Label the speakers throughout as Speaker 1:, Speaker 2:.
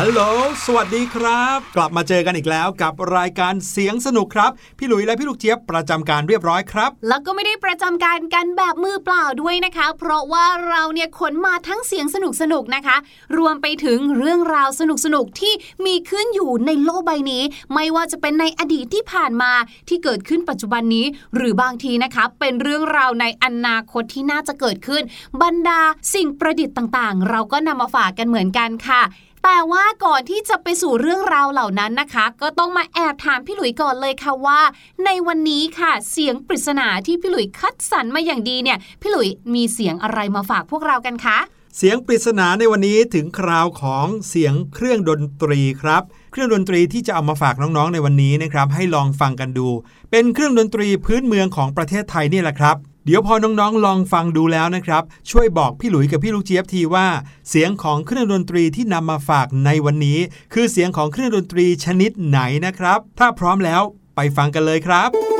Speaker 1: ฮัลโหล สวัสดีครับ กลับมาเจอกันอีกแล้วกับรายการเสียงสนุกครับ พี่หลุยและพี่ลูกเจี๊ยบประจำการเรียบร้อยครับ
Speaker 2: แล้วก็ไม่ได้ประจำการกันแบบมือเปล่าด้วยนะคะ เพราะว่าเราเนี่ยขนมาทั้งเสียงสนุกสนุกนะคะ รวมไปถึงเรื่องราวสนุกสนุกที่มีขึ้นอยู่ในโลกใบนี้ ไม่ว่าจะเป็นในอดีตที่ผ่านมาที่เกิดขึ้นปัจจุบันนี้ หรือบางทีนะคะ เป็นเรื่องราวในอนาคตที่น่าจะเกิดขึ้น บรรดาสิ่งประดิษฐ์ต่างๆ เราก็นำมาฝากกันเหมือนกันค่ะ แต่ว่าก่อนที่จะไปสู่เรื่องราวเหล่านั้นนะคะ ก็ต้องมาแอบถามพี่หลุยก่อนเลยค่ะว่า ในวันนี้ค่ะ เสียงปริศนาที่พี่หลุยคัดสรรมาอย่างดีเนี่ย พี่หลุยมีเสียงอะไรมาฝากพวกเรากันคะ
Speaker 1: เสียงปริศนาในวันนี้ถึงคราวของเสียงเครื่องดนตรีครับ เครื่องดนตรีที่จะเอามาฝากน้องๆในวันนี้นะครับ ให้ลองฟังกันดู เป็นเครื่องดนตรีพื้นเมืองของประเทศไทยนี่แหละครับ เดี๋ยวพอน้องๆ ลองฟังดูแล้วนะครับ ช่วยบอกพี่หลุยกับพี่ลูกเจี๊ยบทีว่า เสียงของเครื่องดนตรีที่นำมาฝากในวันนี้ คือเสียงของเครื่องดนตรีชนิดไหนนะครับ ถ้าพร้อมแล้วไปฟังกันเลยครับ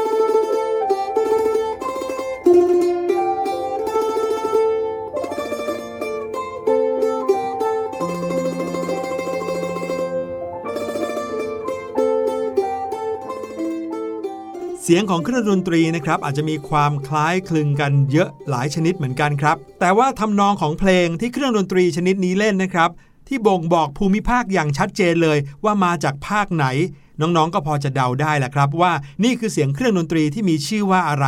Speaker 1: เสียงของเครื่องดนตรีนะครับอาจจะมีความคล้ายคลึงกันเยอะหลายชนิดเหมือนกันครับ แต่ว่าทำนองของเพลงที่เครื่องดนตรีชนิดนี้เล่นนะครับ ที่บ่งบอกภูมิภาคอย่างชัดเจนเลยว่ามาจากภาคไหน น้องๆก็พอจะเดาได้แหละครับ ว่านี่คือเสียงเครื่องดนตรีที่มีชื่อว่าอะไร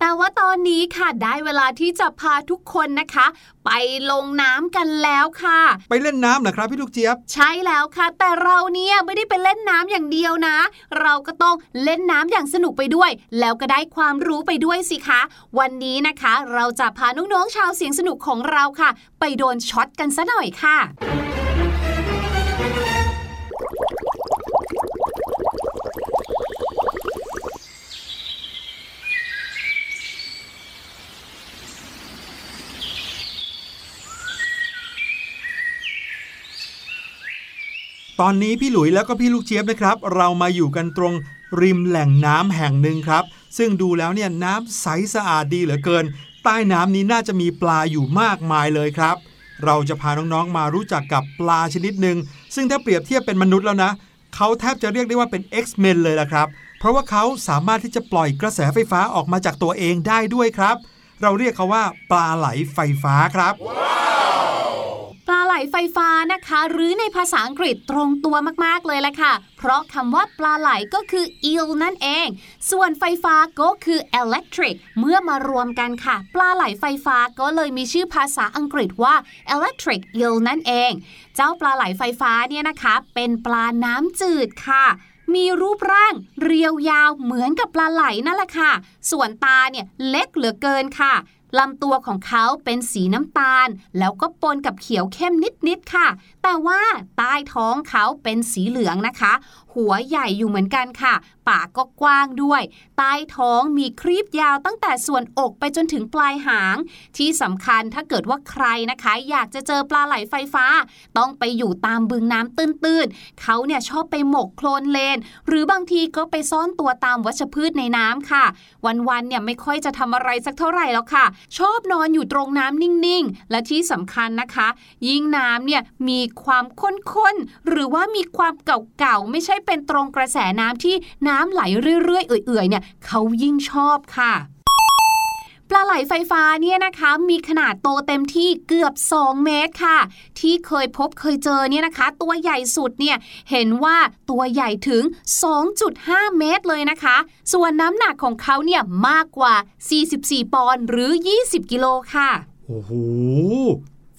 Speaker 2: แต่ว่าตอนนี้ค่ะได้เวลาที่จะพาทุกคนนะคะ ไปลงน้ำกันแล้วค่ะ
Speaker 1: ไปเล่นน้ำเหรอครับพี่ลูกเจี๊ยบ
Speaker 2: ใช่แล้วค่ะ แต่เราเนี่ยไม่ได้ไปเล่นน้ำอย่างเดียวนะ เราก็ต้องเล่นน้ำอย่างสนุกไปด้วย แล้วก็ได้ความรู้ไปด้วยสิคะ วันนี้นะคะ เราจะพาน้องๆชาวเสียงสนุกของเราค่ะ ไปโดนช็อตกันซะหน่อยค่ะ
Speaker 1: ตอนนี้พี่หลุยแล้วก็พี่ลูกเจี๊ยบนะครับ เรามาอยู่กันตรงริมแหล่งน้ำแห่งหนึ่งครับ ซึ่งดูแล้วเนี่ยน้ำใสสะอาดดีเหลือเกิน ใต้น้ำนี้น่าจะมีปลาอยู่มากมายเลยครับ เราจะพาน้องๆมารู้จักกับปลาชนิดหนึ่งซึ่งถ้าเปรียบเทียบเป็นมนุษย์แล้วนะเขาแทบจะเรียกได้ว่าเป็น X-Men เลยละครับ เพราะว่าเขาสามารถที่จะปล่อยกระแสไฟฟ้าออกมาจากตัวเองได้ด้วยครับ เราเรียกเขาว่าปลาไหลไฟฟ้าครับ
Speaker 2: ปลาไหลไฟฟ้านะคะ หรือในภาษาอังกฤษตรงตัวมากๆเลยแหละค่ะ เพราะคำว่าปลาไหลก็คือ eel นั่นเอง ส่วนไฟฟ้าก็คือ electric เมื่อมารวมกันค่ะ ปลาไหลไฟฟ้าก็เลยมีชื่อภาษาอังกฤษว่า electric eel นั่นเอง เจ้าปลาไหลไฟฟ้าเนี่ยนะคะ เป็นปลาน้ำจืดค่ะมีรูปร่างเรียวยาวเหมือนกับปลาไหลนั่นแหละค่ะ ส่วนตาเนี่ยเล็กเหลือเกินค่ะ ลำตัวของเขาเป็นสีน้ำตาล แล้วก็ปนกับเขียวเข้มนิดๆค่ะแต่ว่าใต้ท้องเขาเป็นสีเหลืองนะคะ หัวใหญ่อยู่เหมือนกันค่ะ ปากก็กว้างด้วย ใต้ท้องมีครีบยาวตั้งแต่ส่วนอกไปจนถึงปลายหาง ที่สำคัญถ้าเกิดว่าใครนะคะ อยากจะเจอปลาไหลไฟฟ้า ต้องไปอยู่ตามบึงน้ำตื้นๆ เขาเนี่ยชอบไปหมกโคลนเลน หรือบางทีก็ไปซ่อนตัวตามวัชพืชในน้ำค่ะ วันๆเนี่ยไม่ค่อยจะทำอะไรสักเท่าไหร่แล้วค่ะ ชอบนอนอยู่ตรงน้ำนิ่งๆ และที่สำคัญนะคะ ยิ่งน้ำเนี่ยมีความข้นๆ หรือว่ามีความเก่าๆ ไม่ใช่เป็นตรงกระแสน้ำที่น้ำไหลเรื่อยๆ เอื่อยๆ เนี่ยเขายิ่งชอบค่ะปลาไหลไฟฟ้าเนี่ยนะคะมีขนาดโตเต็มที่เกือบ 2 เมตรค่ะ ที่เคยพบเคยเจอเนี่ยนะคะ ตัวใหญ่สุดเนี่ยเห็นว่าตัวใหญ่ถึง 2.5 เมตรเลยนะคะ ส่วนน้ำหนักของเขาเนี่ยมากกว่า 44 ปอนด์หรือ 20 กิโลค่ะ
Speaker 1: โอ้โห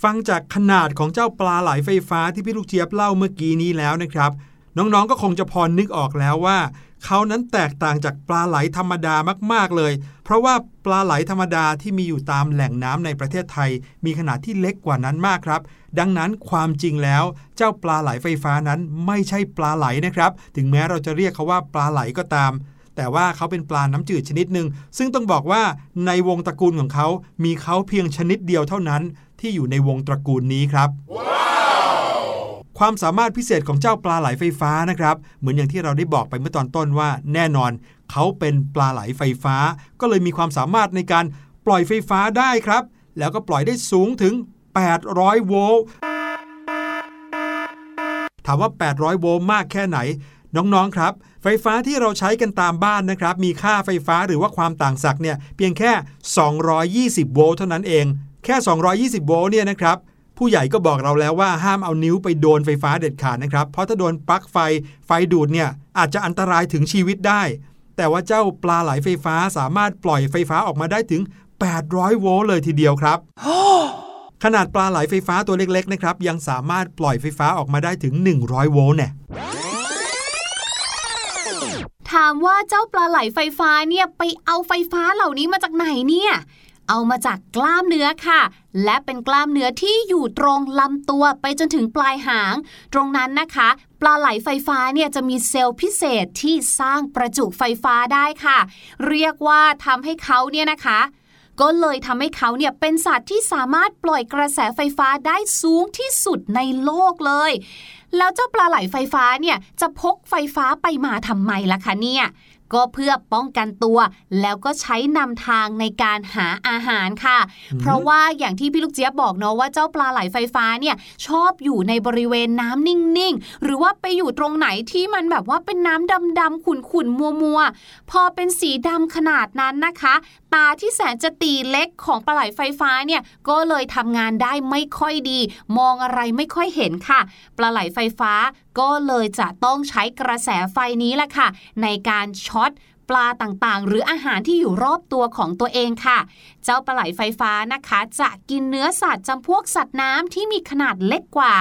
Speaker 1: ฟังจากขนาดของเจ้าปลาไหลไฟฟ้าที่พี่ลูกเจี๊ยบเล่าเมื่อกี้นี้แล้วนะครับ น้องๆก็คงจะพอนึกออกแล้วว่าเขานั้นแตกต่างจากปลาไหลธรรมดามากๆเลย เพราะว่าปลาไหลธรรมดาที่มีอยู่ตามแหล่งน้ำในประเทศไทย มีขนาดที่เล็กกว่านั้นมากครับ ดังนั้นความจริงแล้ว เจ้าปลาไหลไฟฟ้านั้นไม่ใช่ปลาไหลนะครับ ถึงแม้เราจะเรียกเขาว่าปลาไหลก็ตาม แต่ว่าเขาเป็นปลาน้ำจืดชนิดหนึ่งซึ่งต้องบอกว่าในวงตระกูลของเขา มีเขาเพียงชนิดเดียวเท่านั้น ที่อยู่ในวงตระกูลนี้ครับความสามารถพิเศษของเจ้าปลาไหลไฟฟ้านะครับ เหมือนอย่างที่เราได้บอกไปเมื่อตอนต้นว่า แน่นอน เขาเป็นปลาไหลไฟฟ้า ก็เลยมีความสามารถในการปล่อยไฟฟ้าได้ครับ แล้วก็ปล่อยได้สูงถึง 800 โวลต์ถามว่า 800 โวลต์มากแค่ไหน น้องๆครับ ไฟฟ้าที่เราใช้กันตามบ้านนะครับ มีค่าไฟฟ้าหรือว่าความต่างศักย์เนี่ยเพียงแค่ 220 โวลต์เท่านั้นเอง แค่ 220 โวลต์เนี่ยนะครับผู้ใหญ่ก็บอกเราแล้วว่าห้ามเอานิ้วไปโดนไฟฟ้าเด็ดขาดนะครับ เพราะถ้าโดนปลั๊กไฟไฟดูดเนี่ยอาจจะอันตรายถึงชีวิตได้ แต่ว่าเจ้าปลาไหลไฟฟ้าสามารถปล่อยไฟฟ้าออกมาได้ถึง 800 โวลต์เลยทีเดียวครับ ขนาดปลาไหลไฟฟ้าตัวเล็กๆนะครับยังสามารถปล่อยไฟฟ้าออกมาได้ถึง 100 โวลต์เนี่ย
Speaker 2: ถามว่าเจ้าปลาไหลไฟฟ้าเนี่ยไปเอาไฟฟ้าเหล่านี้มาจากไหนเนี่ย เอามาจากกล้ามเนื้อค่ะ และเป็นกล้ามเนื้อที่อยู่ตรงลำตัวไปจนถึงปลายหาง ตรงนั้นนะคะ ปลาไหลไฟฟ้าเนี่ยจะมีเซลล์พิเศษที่สร้างประจุไฟฟ้าได้ค่ะ เรียกว่าทำให้เขาเนี่ยนะคะก็เลยทำให้เขาเนี่ยเป็นสัตว์ที่สามารถปล่อยกระแสไฟฟ้าได้สูงที่สุดในโลกเลย แล้วเจ้าปลาไหลไฟฟ้าเนี่ยจะพกไฟฟ้าไปมาทำไมล่ะคะเนี่ย ก็เพื่อป้องกันตัว แล้วก็ใช้นำทางในการหาอาหารค่ะ เพราะว่าอย่างที่พี่ลูกเจี๊ยบบอกเนาะว่าเจ้าปลาไหลไฟฟ้าเนี่ยชอบอยู่ในบริเวณน้ำนิ่งๆ หรือว่าไปอยู่ตรงไหนที่มันแบบว่าเป็นน้ำดำๆขุ่นๆมัวๆพอเป็นสีดำขนาดนั้นนะคะ ตาที่แสนจะตีเล็กของปลาไหลไฟฟ้าเนี่ยก็เลยทำงานได้ไม่ค่อยดี มองอะไรไม่ค่อยเห็นค่ะ ปลาไหลไฟฟ้าก็เลยจะต้องใช้กระแสไฟนี้แหละค่ะ ในการช็อต ปลาต่างๆ หรืออาหารที่อยู่รอบตัวของตัวเองค่ะ เจ้าปลาไหลไฟฟ้านะคะ จะกินเนื้อสัตว์จำพวกสัตว์น้ำที่มีขนาดเล็กกว่า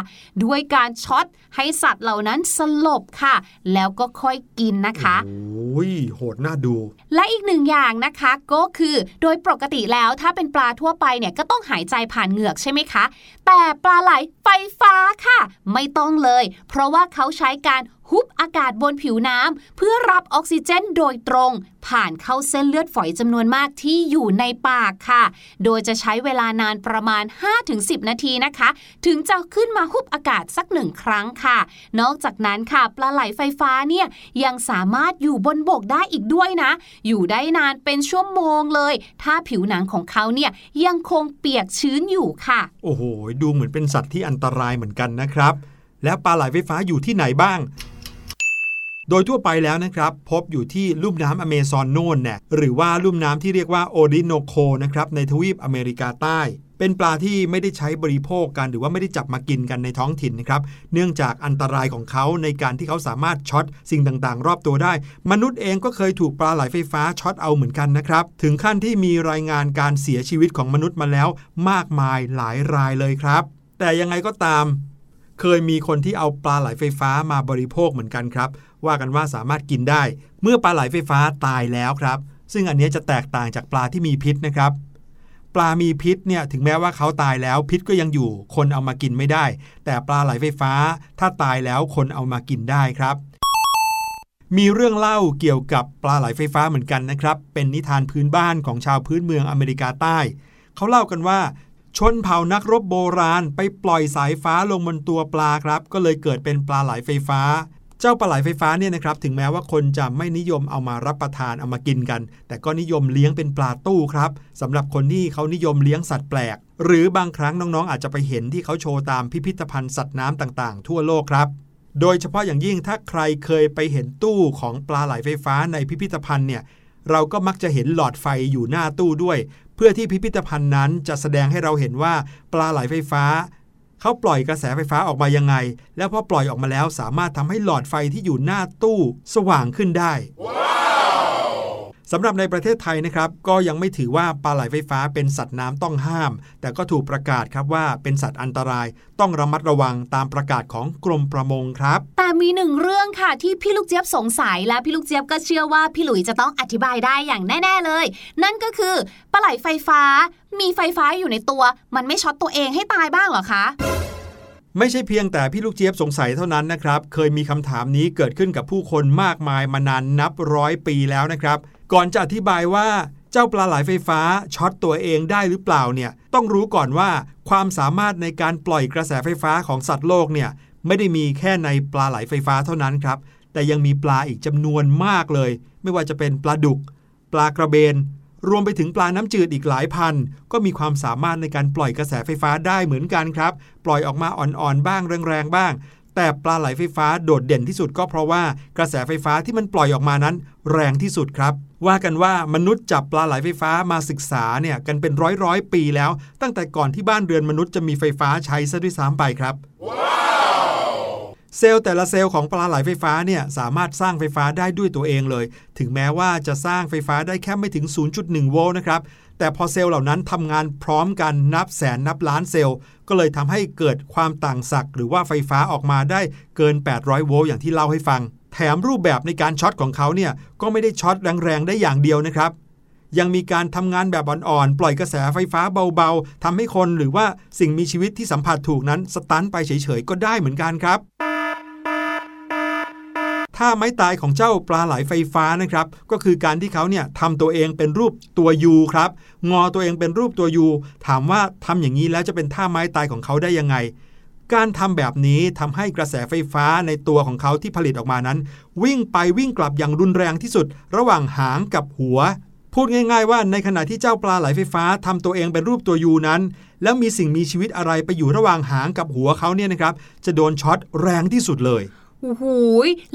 Speaker 2: ด้วยการช็อตให้สัตว์เหล่านั้นสลบค่ะ แล้วก็ค่อยกินนะคะ
Speaker 1: โอ้ยโหดน่าดู
Speaker 2: และอีกหนึ่งอย่างนะคะก็คือโดยปกติแล้วถ้าเป็นปลาทั่วไปเนี่ยก็ต้องหายใจผ่านเหงือกใช่ไหมคะ แต่ปลาไหลไฟฟ้าค่ะ ไม่ต้องเลย เพราะว่าเขาใช้การ ฮุบอากาศบนผิวน้ำเพื่อรับออกซิเจนโดยตรง ผ่านเข้าเส้นเลือดฝอยจำนวนมากที่อยู่ในปากค่ะ โดยจะใช้เวลานานประมาณ 5-10 นาทีนะคะ ถึงจะขึ้นมาฮุบอากาศสักหนึ่งครั้งค่ะ นอกจากนั้นค่ะปลาไหลไฟฟ้าเนี่ยยังสามารถอยู่บนบกได้อีกด้วยนะ อยู่ได้นานเป็นชั่วโมงเลย ถ้าผิวหนังของเขาเนี่ยยังคงเปียกชื้นอยู่ค่ะ
Speaker 1: โอ้โห ดูเหมือนเป็นสัตว์ที่อันตรายเหมือนกันนะครับ แล้วปลาไหลไฟฟ้าอยู่ที่ไหนบ้าง โดยทั่วไปแล้วนะครับ พบอยู่ที่ลุ่มน้ำอเมซอนโน่นเนี่ยหรือว่าลุ่มน้ำที่เรียกว่าโอริโนโคนะครับในทวีปอเมริกาใต้ เป็นปลาที่ไม่ได้ใช้บริโภคกัน หรือว่าไม่ได้จับมากินกันในท้องถิ่นนะครับ เนื่องจากอันตรายของเขาในการที่เขาสามารถช็อตสิ่งต่างๆ รอบตัวได้ มนุษย์เองก็เคยถูกปลาไหลไฟฟ้าช็อตเอาเหมือนกันนะครับ ถึงขั้นที่มีรายงานการเสียชีวิตของมนุษย์มาแล้ว มากมายหลายรายเลยครับ แต่ยังไงก็ตาม เคยมีคนที่เอาปลาไหลไฟฟ้ามาบริโภคเหมือนกันครับ ว่ากันว่าสามารถกินได้ เมื่อปลาไหลไฟฟ้าตายแล้วครับ ซึ่งอันนี้จะแตกต่างจากปลาที่มีพิษนะครับ ปลามีพิษเนี่ยถึงแม้ว่าเขาตายแล้วพิษก็ยังอยู่ คนเอามากินไม่ได้ แต่ปลาไหลไฟฟ้า ถ้าตายแล้วคนเอามากินได้ครับ มีเรื่องเล่าเกี่ยวกับปลาไหลไฟฟ้าเหมือนกันนะครับ เป็นนิทานพื้นบ้านของชาวพื้นเมืองอเมริกาใต้ เขาเล่ากันว่า ชนเผ่านักรบโบราณไปปล่อยสายฟ้าลงบนตัวปลาครับ ก็เลยเกิดเป็นปลาไหลไฟฟ้า เจ้าปลาไหลไฟฟ้าเนี่ยนะครับถึงแม้ว่าคนจะไม่นิยมเอามารับประทานเอามากินกัน แต่ก็นิยมเลี้ยงเป็นปลาตู้ครับสำหรับคนที่เขานิยมเลี้ยงสัตว์แปลก หรือบางครั้งน้องๆ อาจจะไปเห็นที่เขาโชว์ตามพิพิธภัณฑ์สัตว์น้ำต่างๆ ทั่วโลกครับโดยเฉพาะอย่างยิ่งถ้าใครเคยไปเห็นตู้ของปลาไหลไฟฟ้าในพิพิธภัณฑ์เนี่ยเราก็มักจะเห็นหลอดไฟอยู่หน้าตู้ด้วย พื่อที่พิพิธภัณฑ์นั้นจะแสดงให้เราเห็นว่าปลาไหลไฟฟ้าเขาปล่อยกระแสไฟฟ้าออกมายังไง แล้วพอปล่อยออกมาแล้วสามารถทำให้หลอดไฟที่อยู่หน้าตู้สว่างขึ้นได้ สำหรับในประเทศไทยนะครับ ก็ยังไม่ถือว่าปลาไหลไฟฟ้าเป็นสัตว์น้ำต้องห้าม แต่ก็ถูกประกาศครับว่าเป็นสัตว์อันตรายต้องระมัดระวังตามประกาศของกรมประมงครับ
Speaker 2: แต่มีหนึ่งเรื่องค่ะที่พี่ลูกเจี๊ยบสงสัยและพี่ลูกเจี๊ยบก็เชื่อว่าพี่หลุยจะต้องอธิบายได้อย่างแน่ ๆเลย นั่นก็คือปลาไหลไฟฟ้า มีไฟฟ้าอยู่ในตัว มันไม่ช็อตตัวเองให้ตายบ้างเหรอคะ
Speaker 1: ไม่ใช่เพียงแต่พี่ลูกเจี๊ยบสงสัยเท่านั้นนะครับ เคยมีคำถามนี้เกิดขึ้นกับผู้คนมากมายมานานนับร้อยปีแล้วนะครับ ก่อนจะอธิบายว่าเจ้าปลาไหลไฟฟ้าช็อตตัวเองได้หรือเปล่าเนี่ยต้องรู้ก่อนว่าความสามารถในการปล่อยกระแสไฟฟ้าของสัตว์โลกเนี่ยไม่ได้มีแค่ในปลาไหลไฟฟ้าเท่านั้นครับ แต่ยังมีปลาอีกจำนวนมากเลย ไม่ว่าจะเป็นปลาดุก ปลากระเบน รวมไปถึงปลาน้ำจืดอีกหลายพัน ก็มีความสามารถในการปล่อยกระแสไฟฟ้าได้เหมือนกันครับ ปล่อยออกมาอ่อนๆบ้างแรงๆบ้าง แต่ปลาไหลไฟฟ้าโดดเด่นที่สุดก็เพราะว่ากระแสไฟฟ้าที่มันปล่อยออกมานั้น แรงที่สุดครับ ว่ากันว่ามนุษย์จับปลาไหลไฟฟ้ามาศึกษาเนี่ยกันเป็นร้อยร้อยปีแล้ว ตั้งแต่ก่อนที่บ้านเรือนมนุษย์จะมีไฟฟ้าใช้ซะด้วยซ้ำไปครับเซลล์แต่ละเซลล์ของปลาไหลไฟฟ้าเนี่ยสามารถสร้างไฟฟ้าได้ด้วยตัวเองเลย ถึงแม้ว่าจะสร้างไฟฟ้าได้แค่ไม่ถึง 0.1 โวลต์นะครับ แต่พอเซลล์เหล่านั้นทำงานพร้อมกันนับแสนนับล้านเซลล์ ก็เลยทำให้เกิดความต่างศักย์หรือว่าไฟฟ้าออกมาได้เกิน 800 โวลต์อย่างที่เล่าให้ฟัง แถมรูปแบบในการช็อตของเขาเนี่ยก็ไม่ได้ช็อตแรงๆได้อย่างเดียวนะครับ ยังมีการทำงานแบบอ่อนๆ ปล่อยกระแสไฟฟ้าเบาๆทำให้คนหรือว่าสิ่งมีชีวิตที่สัมผัสถูกนั้นสตันไปเฉยๆ ก็ได้เหมือนกันครับท่าไม้ตายของเจ้าปลาไหลไฟฟ้านะครับ ก็คือการที่เขาเนี่ยทำตัวเองเป็นรูปตัวยูครับ งอตัวเองเป็นรูปตัวยูถามว่าทำอย่างนี้แล้วจะเป็นท่าไม้ตายของเขาได้ยังไง การทำแบบนี้ทำให้กระแสไฟฟ้าในตัวของเขาที่ผลิตออกมานั้น วิ่งไปวิ่งกลับอย่างรุนแรงที่สุด ระหว่างหางกับหัว พูดง่าย ๆ ว่าในขณะที่เจ้าปลาไหลไฟฟ้าทำตัวเองเป็นรูปตัวยูนั้น แล้วมีสิ่งมีชีวิตอะไรไปอยู่ระหว่างหางกับหัวเขาเนี่ยนะครับจะโดนช็อตแรงที่สุดเลย
Speaker 2: โอ้โห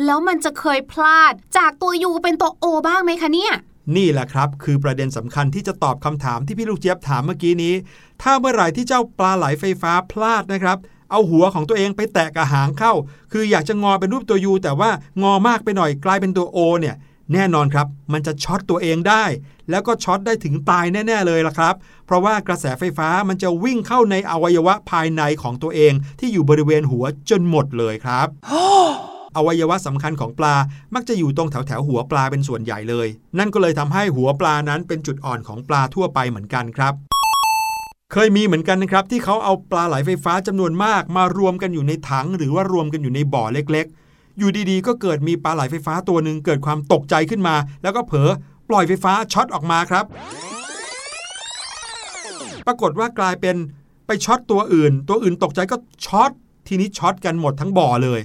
Speaker 2: แล้วมันจะเคยพลาดจากตัวยูเป็นตัวโอบ้างไหมคะเนี่ย
Speaker 1: นี่แหละครับ คือประเด็นสำคัญที่จะตอบคำถามที่พี่ลูกเจี๊ยบถามเมื่อกี้นี้ ถ้าเมื่อไหร่ที่เจ้าปลาไหลไฟฟ้าพลาดนะครับ เอาหัวของตัวเองไปแตะกับหางเข้า คืออยากจะงอเป็นรูปตัวยูแต่ว่างอมากไปหน่อยกลายเป็นตัวโอเนี่ยแน่นอนครับ มันจะช็อตตัวเองได้ แล้วก็ช็อตได้ถึงตายแน่ ๆ เลยล่ะครับ เพราะว่ากระแสไฟฟ้ามันจะวิ่งเข้าในอวัยวะภายในของตัวเอง ที่อยู่บริเวณหัวจนหมดเลยครับอวัยวะสำคัญของปลา มักจะอยู่ตรงแถวแถวหัวปลาเป็นส่วนใหญ่เลย นั่นก็เลยทำให้หัวปลานั้นเป็นจุดอ่อนของปลาทั่วไปเหมือนกันครับ เคยมีเหมือนกันนะครับที่เขาเอาปลาไหลไฟฟ้าจำนวนมาก มารวมกันอยู่ในถัง หรือว่ารวมกันอยู่ในบ่อเล็กๆ อยู่ดีๆ ก็เกิดมีปลาไหลไฟฟ้าตัวหนึ่งเกิดความตกใจขึ้นมา แล้วก็เผลอปล่อยไฟฟ้าช็อตออกมาครับ ปรากฏว่ากลายเป็นไปช็อตตัวอื่น ตัวอื่นตกใจก็ช็อตทีนี้ช็อตกันหมดทั้งบ่อเลย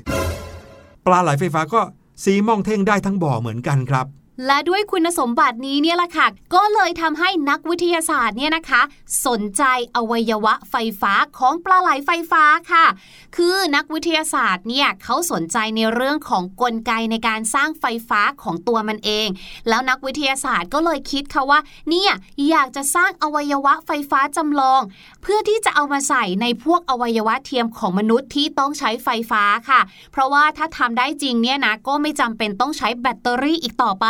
Speaker 1: ปลาไหลไฟฟ้าก็ซี้ม่องเท่งได้ทั้งบ่อเหมือนกันครับ
Speaker 2: และด้วยคุณสมบัตินี้เนี่ยแหละค่ะ ก็เลยทำให้นักวิทยาศาสตร์เนี่ยนะคะ สนใจอวัยวะไฟฟ้าของปลาไหลไฟฟ้าค่ะ คือนักวิทยาศาสตร์เนี่ยเขาสนใจในเรื่องของกลไกในการสร้างไฟฟ้าของตัวมันเอง แล้วนักวิทยาศาสตร์ก็เลยคิดค่ะว่า เนี่ยอยากจะสร้างอวัยวะไฟฟ้าจำลอง เพื่อที่จะเอามาใส่ในพวกอวัยวะเทียมของมนุษย์ที่ต้องใช้ไฟฟ้าค่ะ เพราะว่าถ้าทำได้จริงเนี่ยนะก็ไม่จำเป็นต้องใช้แบตเตอรี่อีกต่อไป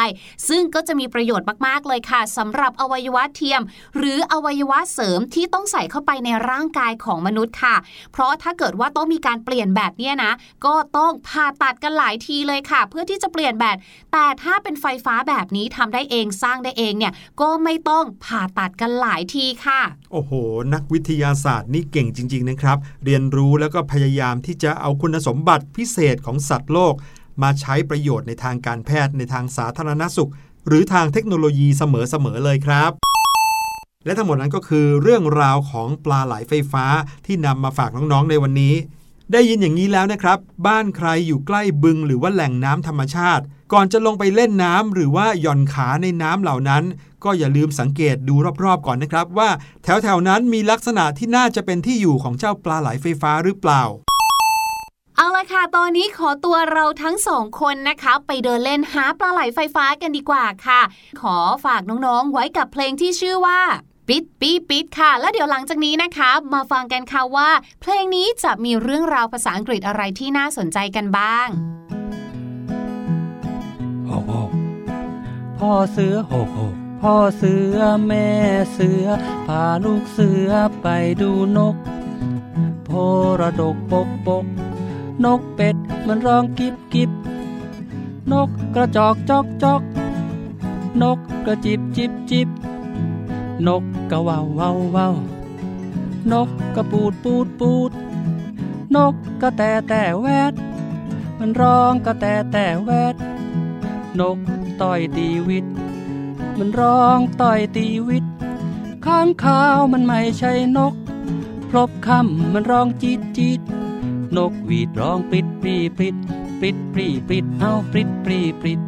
Speaker 2: ซึ่งก็จะมีประโยชน์มากๆเลยค่ะสำหรับอวัยวะเทียม หรืออวัยวะเสริมที่ต้องใส่เข้าไปในร่างกายของมนุษย์ค่ะ เพราะถ้าเกิดว่าต้องมีการเปลี่ยนแบบนี้นะ ก็ต้องผ่าตัดกันหลายทีเลยค่ะ เพื่อที่จะเปลี่ยนแบบแต่ถ้าเป็นไฟฟ้าแบบนี้ทำได้เองสร้างได้เองเนี่ยก็ไม่ต้องผ่าตัดกันหลายทีค่ะ
Speaker 1: โอ้โห นักวิทยาศาสตร์นี่เก่งจริง ๆนะครับ เรียนรู้แล้วก็พยายามที่จะเอาคุณสมบัติพิเศษของสัตว์โลก มาใช้ประโยชน์ในทางการแพทย์ในทางสาธารณสุข หรือทางเทคโนโลยีเสมอๆเลยครับ และทั้งหมดนั้นก็คือเรื่องราวของปลาไหลไฟฟ้าที่นำมาฝากน้องๆในวันนี้ ได้ยินอย่างนี้แล้วนะครับ บ้านใครอยู่ใกล้บึงหรือว่าแหล่งน้ำธรรมชาติ ก่อนจะลงไปเล่นน้ำหรือว่าหย่อนขาในน้ำเหล่านั้น ก็อย่าลืมสังเกตดูรอบๆ ก่อนนะครับ ว่าแถวๆนั้นมีลักษณะที่น่าจะเป็นที่อยู่ของเจ้าปลาไหลไฟฟ้าหรือเปล่า
Speaker 2: เอาละค่ะ ตอนนี้ขอตัวเราทั้งสองคนนะคะ ไปเดินเล่นหาปลาไหลไฟฟ้ากันดีกว่าค่ะ ขอฝากน้องๆ ไว้กับเพลงที่ชื่อว่าปิดปีปิดค่ะ แล้วเดี๋ยวหลังจากนี้นะคะ มาฟังกันค่ะว่า เพลงนี้จะมีเรื่องราวภาษาอังกฤษอะไรที่น่าสนใจกันบ้าง
Speaker 3: โอ้โหพ่อเสือโอ้โหพ่อเสือแม่เสือพาลูกเสือไปดูนก โพระดกปกปก นกเป็ดมันร้องกิบกิบนกกระจอกจอกจอกนกกระจิบจิบจิบนกกระว่าวว่าวว่านกกระปูดปูดปูด นกกระแตแต่แวด มันร้องกระแตแต่แวด นกต่อยตีวิต มันร้องต่อยตีวิต ข้างข้าวมันไม่ใช่นกพรบคำมันร้องจีดจีด นกหวีดร้องปริดปรีปริดปริดปรีปริดเอาปริดปรีปริด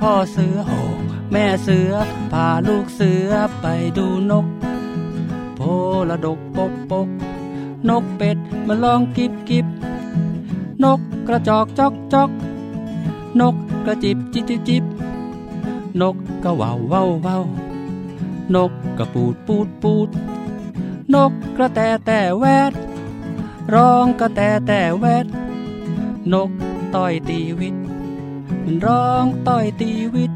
Speaker 3: พ่อเสือโหแม่เสือพาลูกเสือไปดูนก โพละดกปกปก นกเป็ดมาลองกิบกิบนกกระจอกจอกจอกนกกระจิบจิบจิบจิบนกกระว่าวว่าวว่าวนกกระปูดปูดปูด นกกระแตแต่แวด ร้องกระแต่แต่แวดนกต้อยตีวิต มันร้องต้อยตีวิต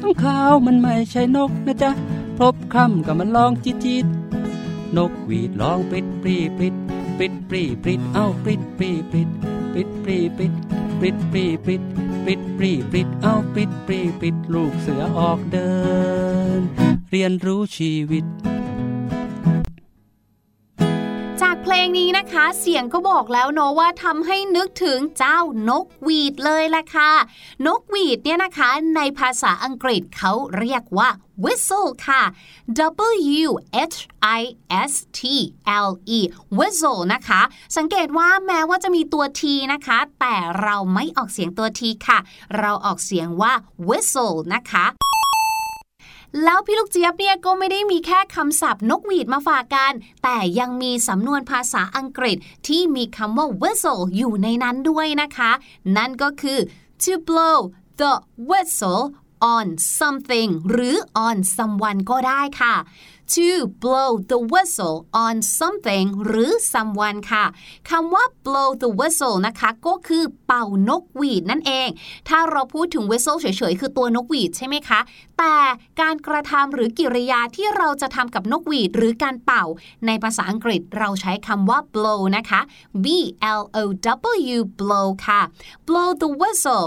Speaker 3: ข้างขาวมันไม่ใช่นกนะจ๊ะพบคำกับมันร้องจิตจิตนกหวีดร้องปริดปรีปริดปริดปรีปริดเอ้าปริดปรีปริดปริดปรีปริดปริดปรีปริดปริดปรีปริดเอ้าปริดปรีปริดลูกเสือออกเดิน เรียนรู้ชีวิต
Speaker 2: จากเพลงนี้นะคะ เสียงก็บอกแล้วเนาะว่าทำให้นึกถึงเจ้านกหวีดเลยล่ะค่ะ นกหวีดเนี่ยนะคะ ในภาษาอังกฤษเขาเรียกว่า whistle ค่ะ W H I S T L E whistle นะคะ สังเกตว่าแม้ว่าจะมีตัว T นะคะ แต่เราไม่ออกเสียงตัว T ค่ะ เราออกเสียงว่า whistle นะคะ แล้วพี่ลูกเจี๊ยบเนี่ยก็ไม่ได้มีแค่คำศัพท์นกหวีดมาฝากกัน แต่ยังมีสำนวนภาษาอังกฤษที่มีคำว่า whistle อยู่ในนั้นด้วยนะคะ นั่นก็คือ to blow the whistle on something หรือ on someone ก็ได้ค่ะ to blow the whistle on something หรือ someone ค่ะคำว่า blow the whistle นะคะ ก็คือเป่านกหวีดนั่นเอง ถ้าเราพูดถึง whistle เฉยๆ คือตัวนกหวีดใช่ไหมคะ แต่การกระทำหรือกิริยาที่เราจะทำกับนกหวีดหรือการเป่า ในภาษาอังกฤษเราใช้คำว่า blow นะคะ b l o w blow ค่ะ blow the whistle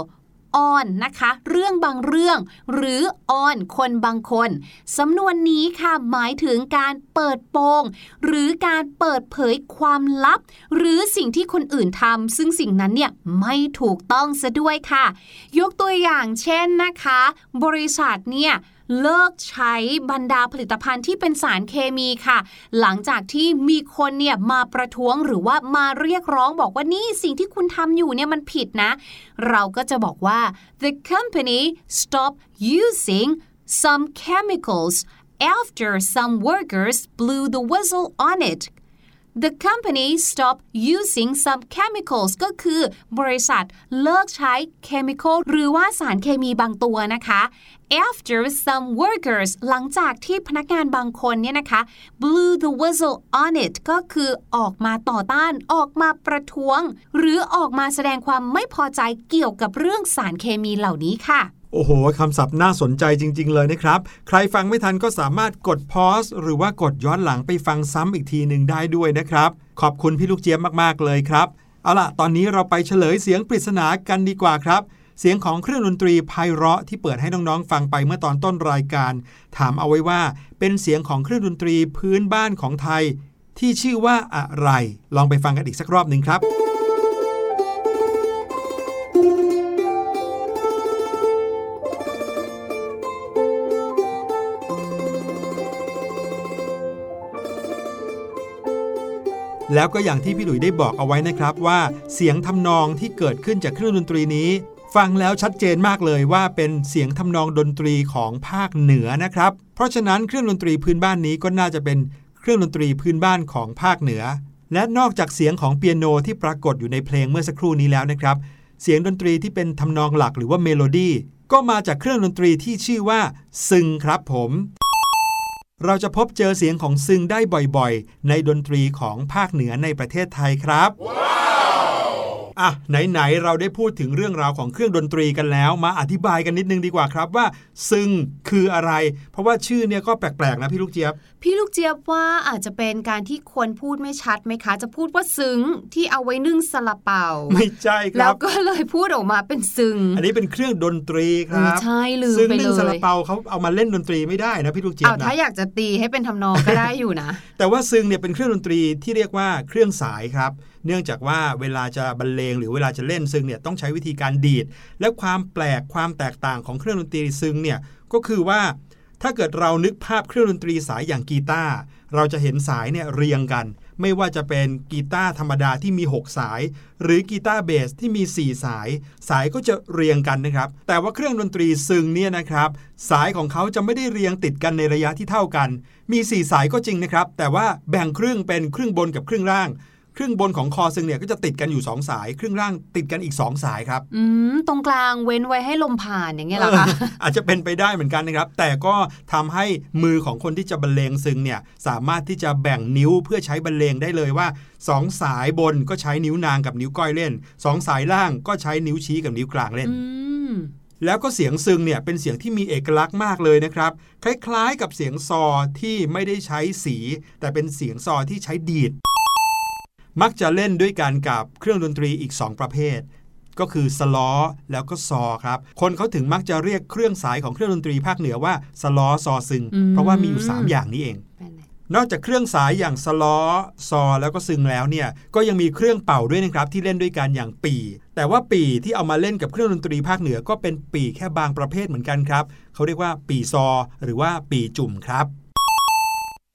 Speaker 2: อ่อนนะคะ เรื่องบางเรื่อง หรือออนคนบางคน สำนวนนี้ค่ะหมายถึงการเปิดโปง หรือการเปิดเผยความลับ หรือสิ่งที่คนอื่นทำซึ่งสิ่งนั้นเนี่ยไม่ถูกต้องซะด้วยค่ะ ยกตัวอย่างเช่นนะคะ บริษัทเนี่ย เลิกใช้บรรดาผลิตภัณฑ์ที่เป็นสารเคมีค่ะ หลังจากที่มีคนเนี่ยมาประท้วงหรือว่ามาเรียกร้องบอกว่านี่สิ่งที่คุณทำอยู่เนี่ยมันผิดนะ เราก็จะบอกว่า the company stopped using some chemicals after some workers blew the whistle on it The company stopped using some chemicals ก็คือบริษัทเลิกใช้ chemical หรือว่าสารเคมีบางตัวนะคะ after some workers หลังจากที่พนักงานบางคนเนี่ยนะคะ blew the whistle on it ก็คือออกมาต่อต้านออกมาประท้วง หรือออกมาแสดงความไม่พอใจเกี่ยวกับเรื่องสารเคมีเหล่านี้ค่ะ
Speaker 1: โอ้โหคำศัพท์น่าสนใจจริง ๆ เลยนะครับ ใครฟังไม่ทันก็สามารถกดพอสหรือว่ากดย้อนหลังไปฟังซ้ำอีกทีหนึ่งได้ด้วยนะครับ ขอบคุณพี่ลูกเจี๊ยบมากๆเลยครับ เอาล่ะ ตอนนี้เราไปเฉลยเสียงปริศนากันดีกว่าครับ เสียงของเครื่องดนตรีไพเราะที่เปิดให้น้องๆ ฟังไปเมื่อตอนต้นรายการ ถามเอาไว้ว่า เป็นเสียงของเครื่องดนตรีพื้นบ้านของไทย ที่ชื่อว่าอะไร ลองไปฟังกันอีกสักรอบหนึ่งครับ แล้วก็อย่างที่พี่หลุยได้บอกเอาไว้นะครับว่าเสียงทำนองที่เกิดขึ้นจากเครื่องดนตรีนี้ ฟังแล้วชัดเจนมากเลยว่าเป็นเสียงทำนองดนตรีของภาคเหนือนะครับ เพราะฉะนั้นเครื่องดนตรีพื้นบ้านนี้ก็น่าจะเป็นเครื่องดนตรีพื้นบ้านของภาคเหนือ และนอกจากเสียงของเปียโนที่ปรากฏอยู่ในเพลงเมื่อสักครู่นี้แล้วนะครับ เสียงดนตรีที่เป็นทำนองหลักหรือว่าเมโลดี้ก็มาจากเครื่องดนตรีที่ชื่อว่า ซึงครับผม เราจะพบเจอเสียงของซึงได้บ่อยๆ ในดนตรีของภาคเหนือในประเทศไทยครับ อะไหนๆเราได้พูดถึงเรื่องราวของเครื่องดนตรีกันแล้ว มาอธิบายกันนิดนึงดีกว่าครับว่า ซึงคืออะไร เพราะว่าชื่อเนี่ยก็แปลกๆนะพี่ลูกเจี๊ยบ
Speaker 2: พี่ลูกเจี๊ยบว่าอาจจะเป็นการที่คนพูดไม่ชัดไหมคะ จะพูดว่าซึ้งที่เอาไว้นึ่งซาลาเปา
Speaker 1: ไม่ใช่ค
Speaker 2: แล้
Speaker 1: รั
Speaker 2: ว
Speaker 1: บ
Speaker 2: ก็เลยพูดออกมาเป็นซึ้ง
Speaker 1: อันนี้เป็นเครื่องดนตรีค
Speaker 2: เอ
Speaker 1: รั
Speaker 2: อบใช่ลืม
Speaker 1: ซึ่ง
Speaker 2: ไป
Speaker 1: นึ่ง
Speaker 2: เล
Speaker 1: ซาลายเปาเขาเอามาเล่นดนตรีไม่ได้นะพี่ลูกเจี๊ย
Speaker 2: เอา
Speaker 1: บนะ
Speaker 2: ถ้าอยากจะตีให้เป็นทำนองก็ได้อยู่นะ
Speaker 1: แต่ว่าซึงเนี่ยเป็นเครื่องดนตรีที่เรียกว่าเครื่องสายครับ เนื่องจากว่าเวลาจะบรรเลงหรือเวลาจะเล่นซึงเนี่ยต้องใช้วิธีการดีด และความแปลกความแตกต่างของเครื่องดนตรีซึงเนี่ยก็คือว่าถ้าเกิดเรานึกภาพเครื่องดนตรีสายอย่างกีตาร์เราจะเห็นสายเนี่ยเรียงกัน ไม่ว่าจะเป็นกีตาร์ธรรมดาที่มี 6 สาย หรือกีตาร์เบสที่มี 4 สาย สายก็จะเรียงกันนะครับ แต่ว่าเครื่องดนตรีซึงเนี่ยนะครับสายของเขาจะไม่ได้เรียงติดกันในระยะที่เท่ากัน มี 4 สายก็จริงนะครับ แต่ว่าแบ่งครึ่งเป็นครึ่งบนกับครึ่งล่าง ครึ่งบนของคอซึงเนี่ยก็จะติดกันอยู่ 2 สาย ครึ่งล่างติดกันอีก 2 สายครับ
Speaker 2: อืมตรงกลางเว้นไว้ให้ลมผ่านอย่างเงี้ยเหรอคะ
Speaker 1: เอออาจจะเป็นไปได้เหมือนกันนะครับ แต่ก็ทำให้มือของคนที่จะบรรเลงซึงเนี่ยสามารถที่จะแบ่งนิ้วเพื่อใช้บรรเลงได้เลยว่า 2 สายบนก็ใช้นิ้วนางกับนิ้วก้อยเล่น 2 สายล่างก็ใช้นิ้วชี้กับนิ้วกลางเล่น
Speaker 2: อืม
Speaker 1: แล้วก็เสียงซึงเนี่ยเป็นเสียงที่มีเอกลักษณ์มากเลยนะครับ คล้ายๆกับเสียงซอที่ไม่ได้ใช้สี แต่เป็นเสียงซอที่ใช้ดีด มักจะเล่นด้วยกันกับเครื่องดนตรีอีก 2 ประเภท ก็คือสล้อแล้วก็ซอครับ คนเขาถึงมักจะเรียกเครื่องสายของเครื่องดนตรีภาคเหนือว่าสล้อซอซึง
Speaker 2: อืม
Speaker 1: เพราะว่ามีอยู่ 3 อย่างนี้เอง
Speaker 2: เป็นไง
Speaker 1: นอกจากเครื่องสายอย่างสล้อซอแล้วก็ซึงแล้วเนี่ยก็ยังมีเครื่องเป่าด้วยนะครับที่เล่นด้วยกันอย่างปีแต่ว่าปีที่เอามาเล่นกับเครื่องดนตรีภาคเหนือก็เป็นปีแค่บางประเภทเหมือนกันครับเขาเรียกว่าปีซอ หรือว่าปีจุ่มครับ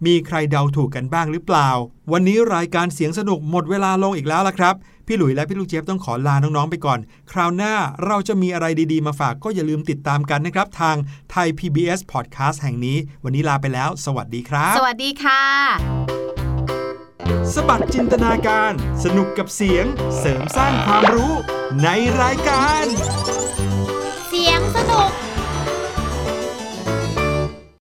Speaker 1: มีใครเดาถูกกันบ้างหรือเปล่า วันนี้รายการเสียงสนุกหมดเวลาลงอีกแล้วละครับ พี่หลุยและพี่ลูกเจี๊ยบต้องขอลาน้องๆไปก่อน คราวหน้าเราจะมีอะไรดีๆมาฝากก็อย่าลืมติดตามกันนะครับ ทางไทย PBS Podcast แห่งนี้ วันนี้ลาไปแล้ว สวัสดีครับ
Speaker 2: สวัสดีค่ะ
Speaker 1: สบัดจินตนาการ สนุกกับเสียง เสริมสร้างความรู้ในรายการ